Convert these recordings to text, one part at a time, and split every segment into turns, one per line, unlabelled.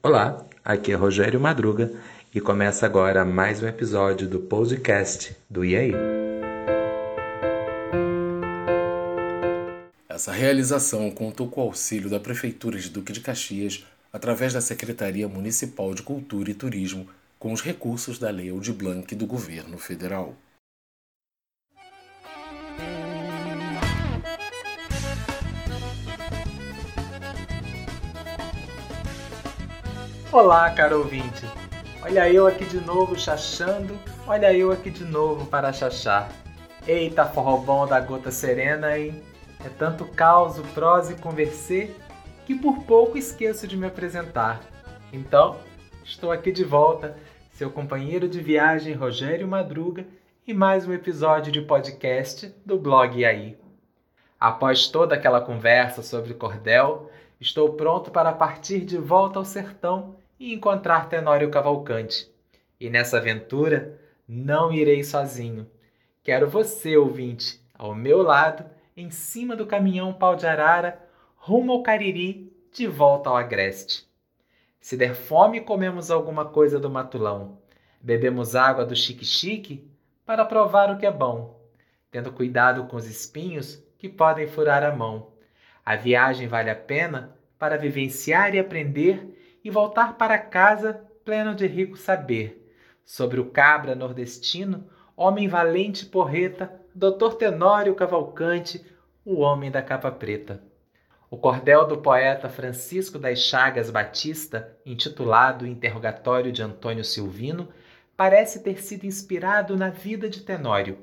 Olá, aqui é Rogério Madruga e começa agora mais um episódio do podcast do IAI.
Essa realização contou com o auxílio da Prefeitura de Duque de Caxias através da Secretaria Municipal de Cultura e Turismo com os recursos da Lei Aldir Blanc do Governo Federal.
Olá, caro ouvinte! Olha eu aqui de novo chachando, olha eu aqui de novo para chachar. Eita, forró bom da gota serena, hein? É tanto caos, prosa e conversê que por pouco esqueço de me apresentar. Então, estou aqui de volta, seu companheiro de viagem Rogério Madruga e mais um episódio de podcast do blog aí. Após toda aquela conversa sobre cordel, estou pronto para partir de volta ao sertão e encontrar Tenório Cavalcante. E nessa aventura não irei sozinho. Quero você, ouvinte, ao meu lado, em cima do caminhão pau de arara, rumo ao Cariri, de volta ao Agreste. Se der fome, comemos alguma coisa do matulão. Bebemos água do chique-chique para provar o que é bom, tendo cuidado com os espinhos que podem furar a mão. A viagem vale a pena para vivenciar e aprender e voltar para casa pleno de rico saber. Sobre o cabra nordestino, homem valente porreta, doutor Tenório Cavalcante, o homem da capa preta. O cordel do poeta Francisco das Chagas Batista, intitulado Interrogatório de Antônio Silvino, parece ter sido inspirado na vida de Tenório.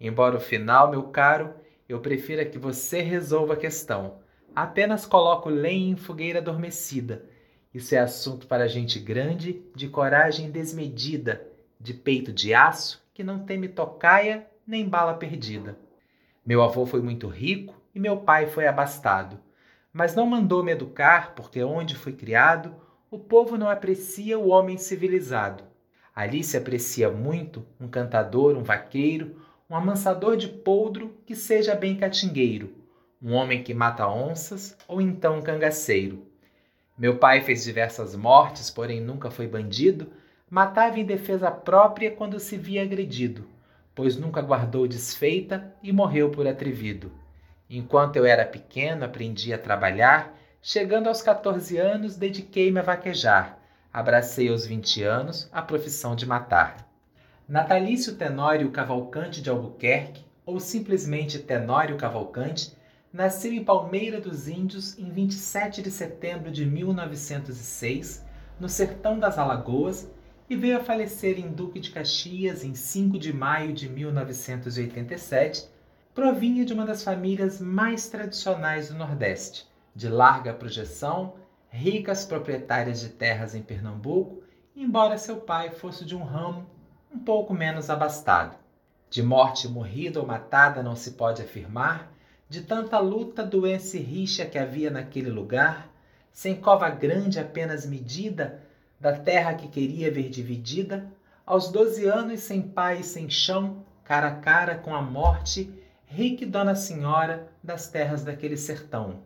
Embora o final, meu caro, eu prefira que você resolva a questão. Apenas coloco lenha em fogueira adormecida isso é assunto para gente grande, de coragem desmedida, de peito de aço, que não teme tocaia nem bala perdida. Meu avô foi muito rico e meu pai foi abastado, mas não mandou me educar, porque onde fui criado, o povo não aprecia o homem civilizado. Ali se aprecia muito um cantador, um vaqueiro, um amansador de poldro que seja bem catingueiro, um homem que mata onças ou então um cangaceiro. Meu pai fez diversas mortes, porém nunca foi bandido. Matava em defesa própria quando se via agredido, pois nunca guardou desfeita e morreu por atrevido. Enquanto eu era pequeno, aprendi a trabalhar. Chegando aos 14 anos, dediquei-me a vaquejar. Abracei aos 20 anos a profissão de matar. Natalício Tenório Cavalcante de Albuquerque, ou simplesmente Tenório Cavalcante, nasceu em Palmeira dos Índios em 27 de setembro de 1906, no sertão das Alagoas, e veio a falecer em Duque de Caxias em 5 de maio de 1987. Provinha de uma das famílias mais tradicionais do Nordeste, de larga projeção, ricas proprietárias de terras em Pernambuco, embora seu pai fosse de um ramo um pouco menos abastado. De morte morrida ou matada não se pode afirmar, de tanta luta, doença e rixa que havia naquele lugar, sem cova grande apenas medida, da terra que queria ver dividida, aos doze anos sem pai e sem chão, cara a cara com a morte, rica Dona Senhora das terras daquele sertão.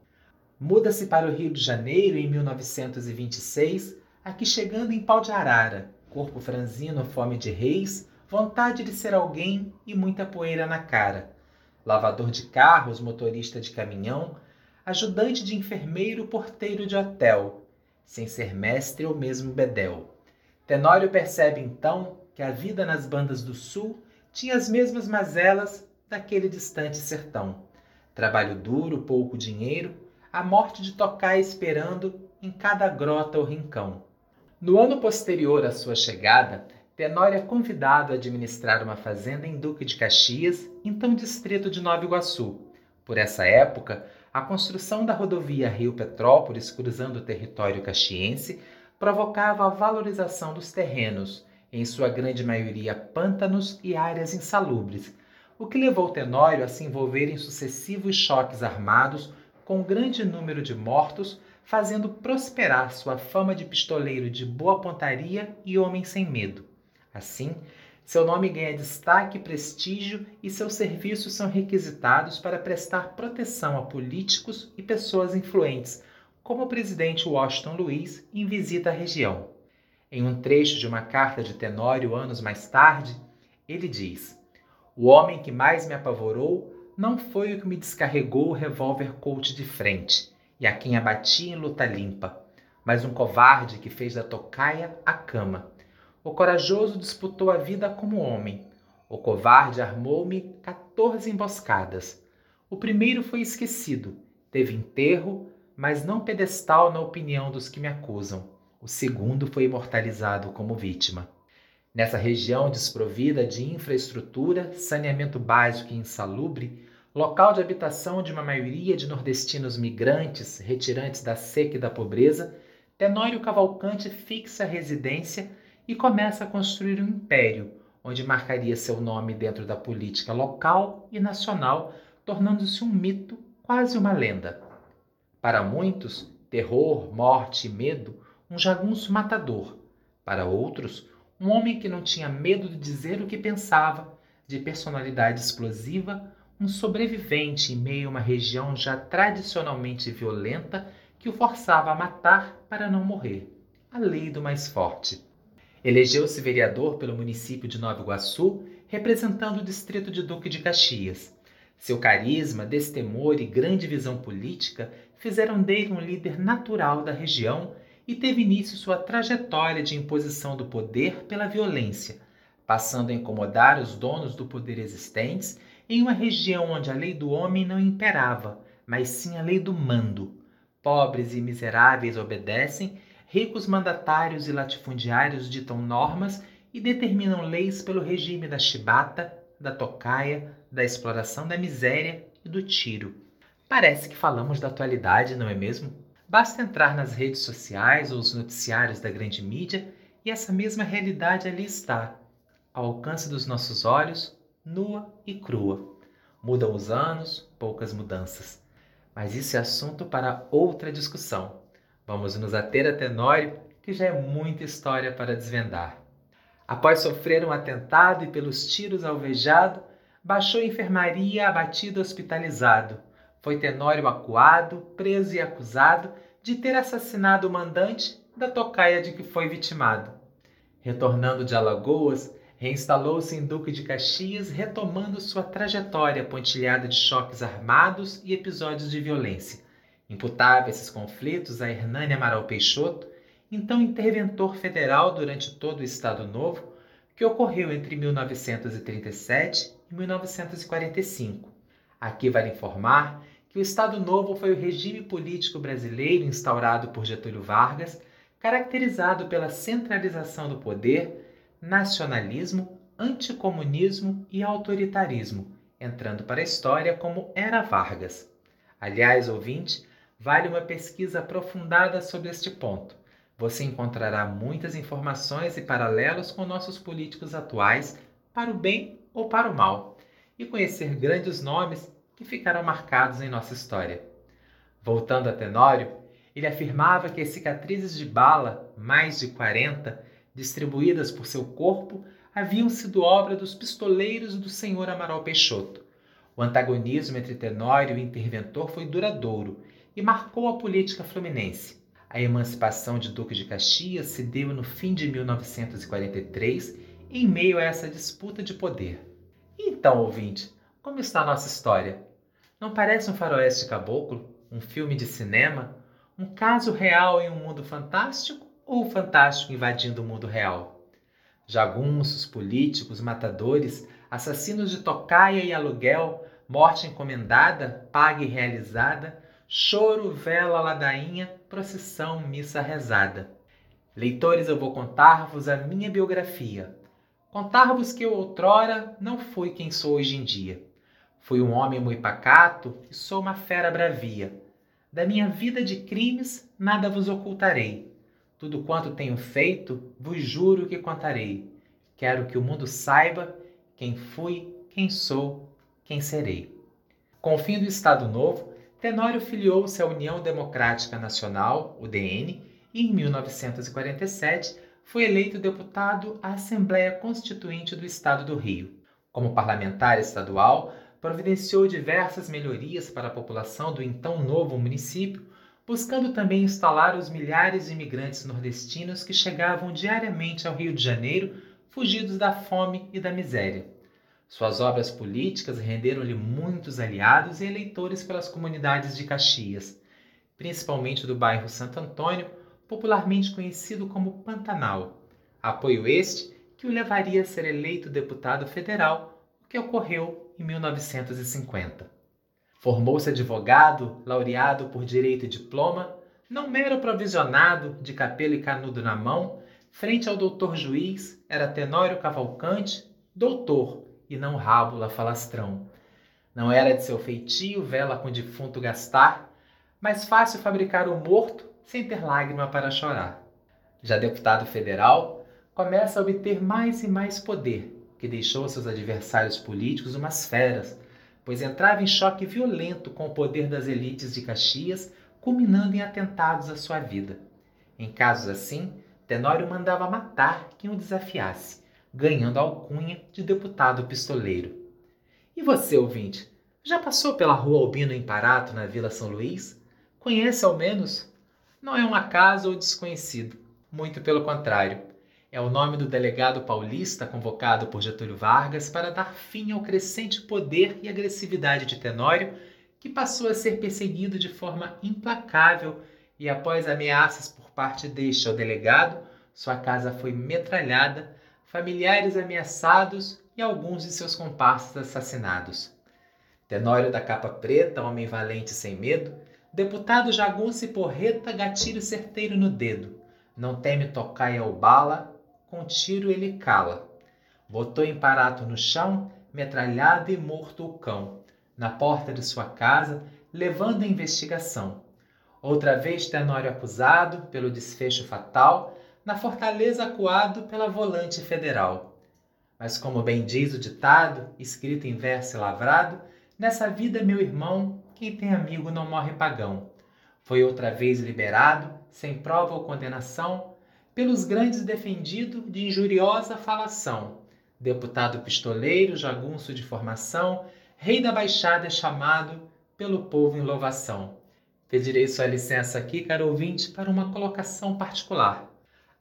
Muda-se para o Rio de Janeiro em 1926, aqui chegando em pau de arara, corpo franzino, fome de reis, vontade de ser alguém e muita poeira na cara lavador de carros, motorista de caminhão, ajudante de enfermeiro, porteiro de hotel, sem ser mestre ou mesmo bedel. Tenório percebe então que a vida nas bandas do sul tinha as mesmas mazelas daquele distante sertão. Trabalho duro, pouco dinheiro, a morte de tocar esperando em cada grota ou rincão. No ano posterior à sua chegada, Tenório é convidado a administrar uma fazenda em Duque de Caxias, então distrito de Nova Iguaçu. Por essa época, a construção da rodovia Rio-Petrópolis, cruzando o território caxiense, provocava a valorização dos terrenos, em sua grande maioria pântanos e áreas insalubres, o que levou Tenório a se envolver em sucessivos choques armados com um grande número de mortos, fazendo prosperar sua fama de pistoleiro de boa pontaria e homem sem medo. Assim, seu nome ganha destaque e prestígio e seus serviços são requisitados para prestar proteção a políticos e pessoas influentes, como o presidente Washington Luiz em visita à região. Em um trecho de uma carta de Tenório anos mais tarde, ele diz: O homem que mais me apavorou não foi o que me descarregou o revólver Colt de frente e a quem abati em luta limpa, mas um covarde que fez da tocaia a cama. O corajoso disputou a vida como homem. O covarde armou-me 14 emboscadas. O primeiro foi esquecido, teve enterro, mas não pedestal na opinião dos que me acusam. O segundo foi imortalizado como vítima. Nessa região desprovida de infraestrutura, saneamento básico e insalubre, local de habitação de uma maioria de nordestinos migrantes, retirantes da seca e da pobreza, Tenório Cavalcante fixa residência e começa a construir um império, onde marcaria seu nome dentro da política local e nacional, tornando-se um mito, quase uma lenda. Para muitos, terror, morte e medo, um jagunço matador. Para outros, um homem que não tinha medo de dizer o que pensava, de personalidade explosiva, um sobrevivente em meio a uma região já tradicionalmente violenta que o forçava a matar para não morrer. A lei do mais forte. Elegeu-se vereador pelo município de Nova Iguaçu, representando o distrito de Duque de Caxias. Seu carisma, destemor e grande visão política fizeram dele um líder natural da região e teve início sua trajetória de imposição do poder pela violência, passando a incomodar os donos do poder existentes em uma região onde a lei do homem não imperava, mas sim a lei do mando. Pobres e miseráveis obedecem, ricos mandatários e latifundiários ditam normas e determinam leis pelo regime da chibata, da tocaia, da exploração da miséria e do tiro. Parece que falamos da atualidade, não é mesmo? Basta entrar nas redes sociais ou os noticiários da grande mídia e essa mesma realidade ali está, ao alcance dos nossos olhos, nua e crua. Mudam os anos, poucas mudanças. Mas isso é assunto para outra discussão. Vamos nos ater a Tenório, que já é muita história para desvendar. Após sofrer um atentado e pelos tiros alvejado, baixou a enfermaria abatido hospitalizado. Foi Tenório acuado, preso e acusado de ter assassinado o mandante da tocaia de que foi vitimado. Retornando de Alagoas, Reinstalou-se em Duque de Caxias, retomando sua trajetória pontilhada de choques armados e episódios de violência. Imputava esses conflitos a Hernani Amaral Peixoto, então interventor federal durante todo o Estado Novo, que ocorreu entre 1937 e 1945. Aqui vale informar que o Estado Novo foi o regime político brasileiro instaurado por Getúlio Vargas, caracterizado pela centralização do poder nacionalismo, anticomunismo e autoritarismo, entrando para a história como Era Vargas. Aliás, ouvinte, vale uma pesquisa aprofundada sobre este ponto. Você encontrará muitas informações e paralelos com nossos políticos atuais, para o bem ou para o mal, e conhecer grandes nomes que ficaram marcados em nossa história. Voltando a Tenório, ele afirmava que as cicatrizes de bala, mais de 40, distribuídas por seu corpo, haviam sido obra dos pistoleiros do senhor Amaral Peixoto. O antagonismo entre Tenório e interventor foi duradouro e marcou a política fluminense. A emancipação de Duque de Caxias se deu no fim de 1943, em meio a essa disputa de poder. Então, ouvinte, como está a nossa história? Não parece um faroeste caboclo, um filme de cinema, um caso real em um mundo fantástico ou o fantástico invadindo o mundo real? Jagunços, políticos, matadores, assassinos de tocaia e aluguel, morte encomendada, paga e realizada, choro, vela, ladainha, procissão, missa rezada. Leitores, eu vou contar-vos a minha biografia. Contar-vos que eu outrora não fui quem sou hoje em dia. Fui um homem muito pacato e sou uma fera bravia. Da minha vida de crimes nada vos ocultarei tudo quanto tenho feito, vos juro que contarei. Quero que o mundo saiba quem fui, quem sou, quem serei. Com o fim do Estado Novo, Tenório filiou-se à União Democrática Nacional, UDN, e em 1947 foi eleito deputado à Assembleia Constituinte do Estado do Rio. Como parlamentar estadual, providenciou diversas melhorias para a população do então novo município, buscando também instalar os milhares de imigrantes nordestinos que chegavam diariamente ao Rio de Janeiro, fugidos da fome e da miséria. Suas obras políticas renderam-lhe muitos aliados e eleitores pelas comunidades de Caxias, principalmente do bairro Santo Antônio, popularmente conhecido como Pantanal. Apoio este que o levaria a ser eleito deputado federal, o que ocorreu em 1950. Formou-se advogado, laureado por direito e diploma, não mero provisionado, de capelo e canudo na mão, frente ao doutor juiz, era Tenório Cavalcante, doutor, e não rábula falastrão. Não era de seu feitio vela com defunto gastar, mais fácil fabricar o morto sem ter lágrima para chorar. Já deputado federal, começa a obter mais e mais poder, que deixou seus adversários políticos umas feras, pois entrava em choque violento com o poder das elites de Caxias, culminando em atentados à sua vida. Em casos assim, Tenório mandava matar quem o desafiasse, ganhando a alcunha de deputado pistoleiro. E você, ouvinte, já passou pela rua Albino Imparato, na Vila São Luís? Conhece ao menos? Não é um acaso ou desconhecido, muito pelo contrário. É o nome do delegado paulista convocado por Getúlio Vargas para dar fim ao crescente poder e agressividade de Tenório, que passou a ser perseguido de forma implacável e, após ameaças por parte deste ao delegado, sua casa foi metralhada, familiares ameaçados e alguns de seus comparsas assassinados. Tenório da capa preta, homem valente sem medo, deputado jagunço e porreta, gatilho certeiro no dedo, não teme tocar ao bala, com tiro ele cala. Botou em parato no chão, metralhado e morto o cão, na porta de sua casa, levando a investigação. Outra vez Tenório acusado pelo desfecho fatal, na fortaleza acuado pela volante federal. Mas como bem diz o ditado, escrito em verso lavrado, nessa vida, meu irmão, quem tem amigo não morre pagão. Foi outra vez liberado, sem prova ou condenação, pelos grandes defendido de injuriosa falação, deputado pistoleiro, jagunço de formação, rei da baixada é chamado pelo povo em louvação. Pedirei sua licença aqui, caro ouvinte, para uma colocação particular.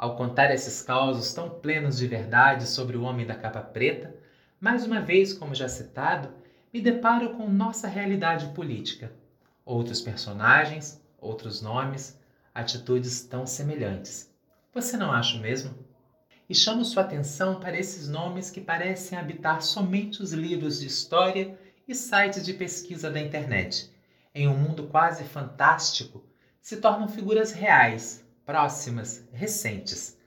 Ao contar esses causos tão plenos de verdade sobre o homem da capa preta, mais uma vez, como já citado, me deparo com nossa realidade política. Outros personagens, outros nomes, atitudes tão semelhantes. Você não acha mesmo? E chamo sua atenção para esses nomes que parecem habitar somente os livros de história e sites de pesquisa da internet. Em um mundo quase fantástico, se tornam figuras reais, próximas, recentes.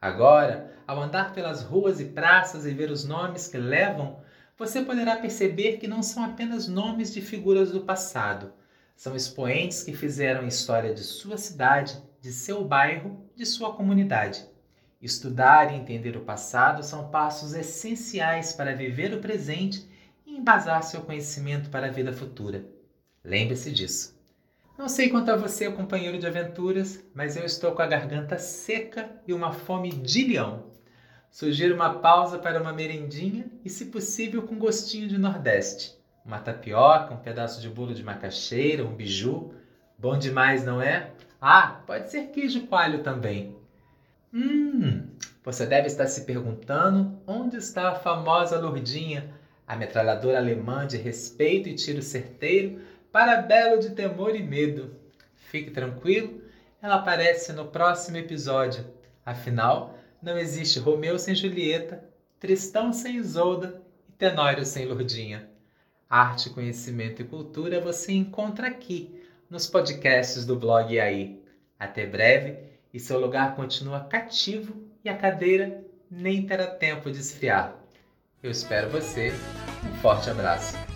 Agora, ao andar pelas ruas e praças e ver os nomes que levam, você poderá perceber que não são apenas nomes de figuras do passado, são expoentes que fizeram a história de sua cidade, de seu bairro, de sua comunidade. Estudar e entender o passado são passos essenciais para viver o presente e embasar seu conhecimento para a vida futura. Lembre-se disso. Não sei quanto a você, companheiro de aventuras, mas eu estou com a garganta seca e uma fome de leão. Sugiro uma pausa para uma merendinha e, se possível, com gostinho de Nordeste. Uma tapioca, um pedaço de bolo de macaxeira, um biju. Bom demais, não é? Ah, pode ser queijo coalho também. Hum, você deve estar se perguntando onde está a famosa Lourdinha, a metralhadora alemã de respeito e tiro certeiro para belo de temor e medo. Fique tranquilo, ela aparece no próximo episódio. Afinal, não existe Romeu sem Julieta, Tristão sem Isolda e Tenório sem Lourdinha. Arte, conhecimento e cultura você encontra aqui nos podcasts do blog aí. Até breve e seu lugar continua cativo e a cadeira nem terá tempo de esfriar. Eu espero você. Um forte abraço.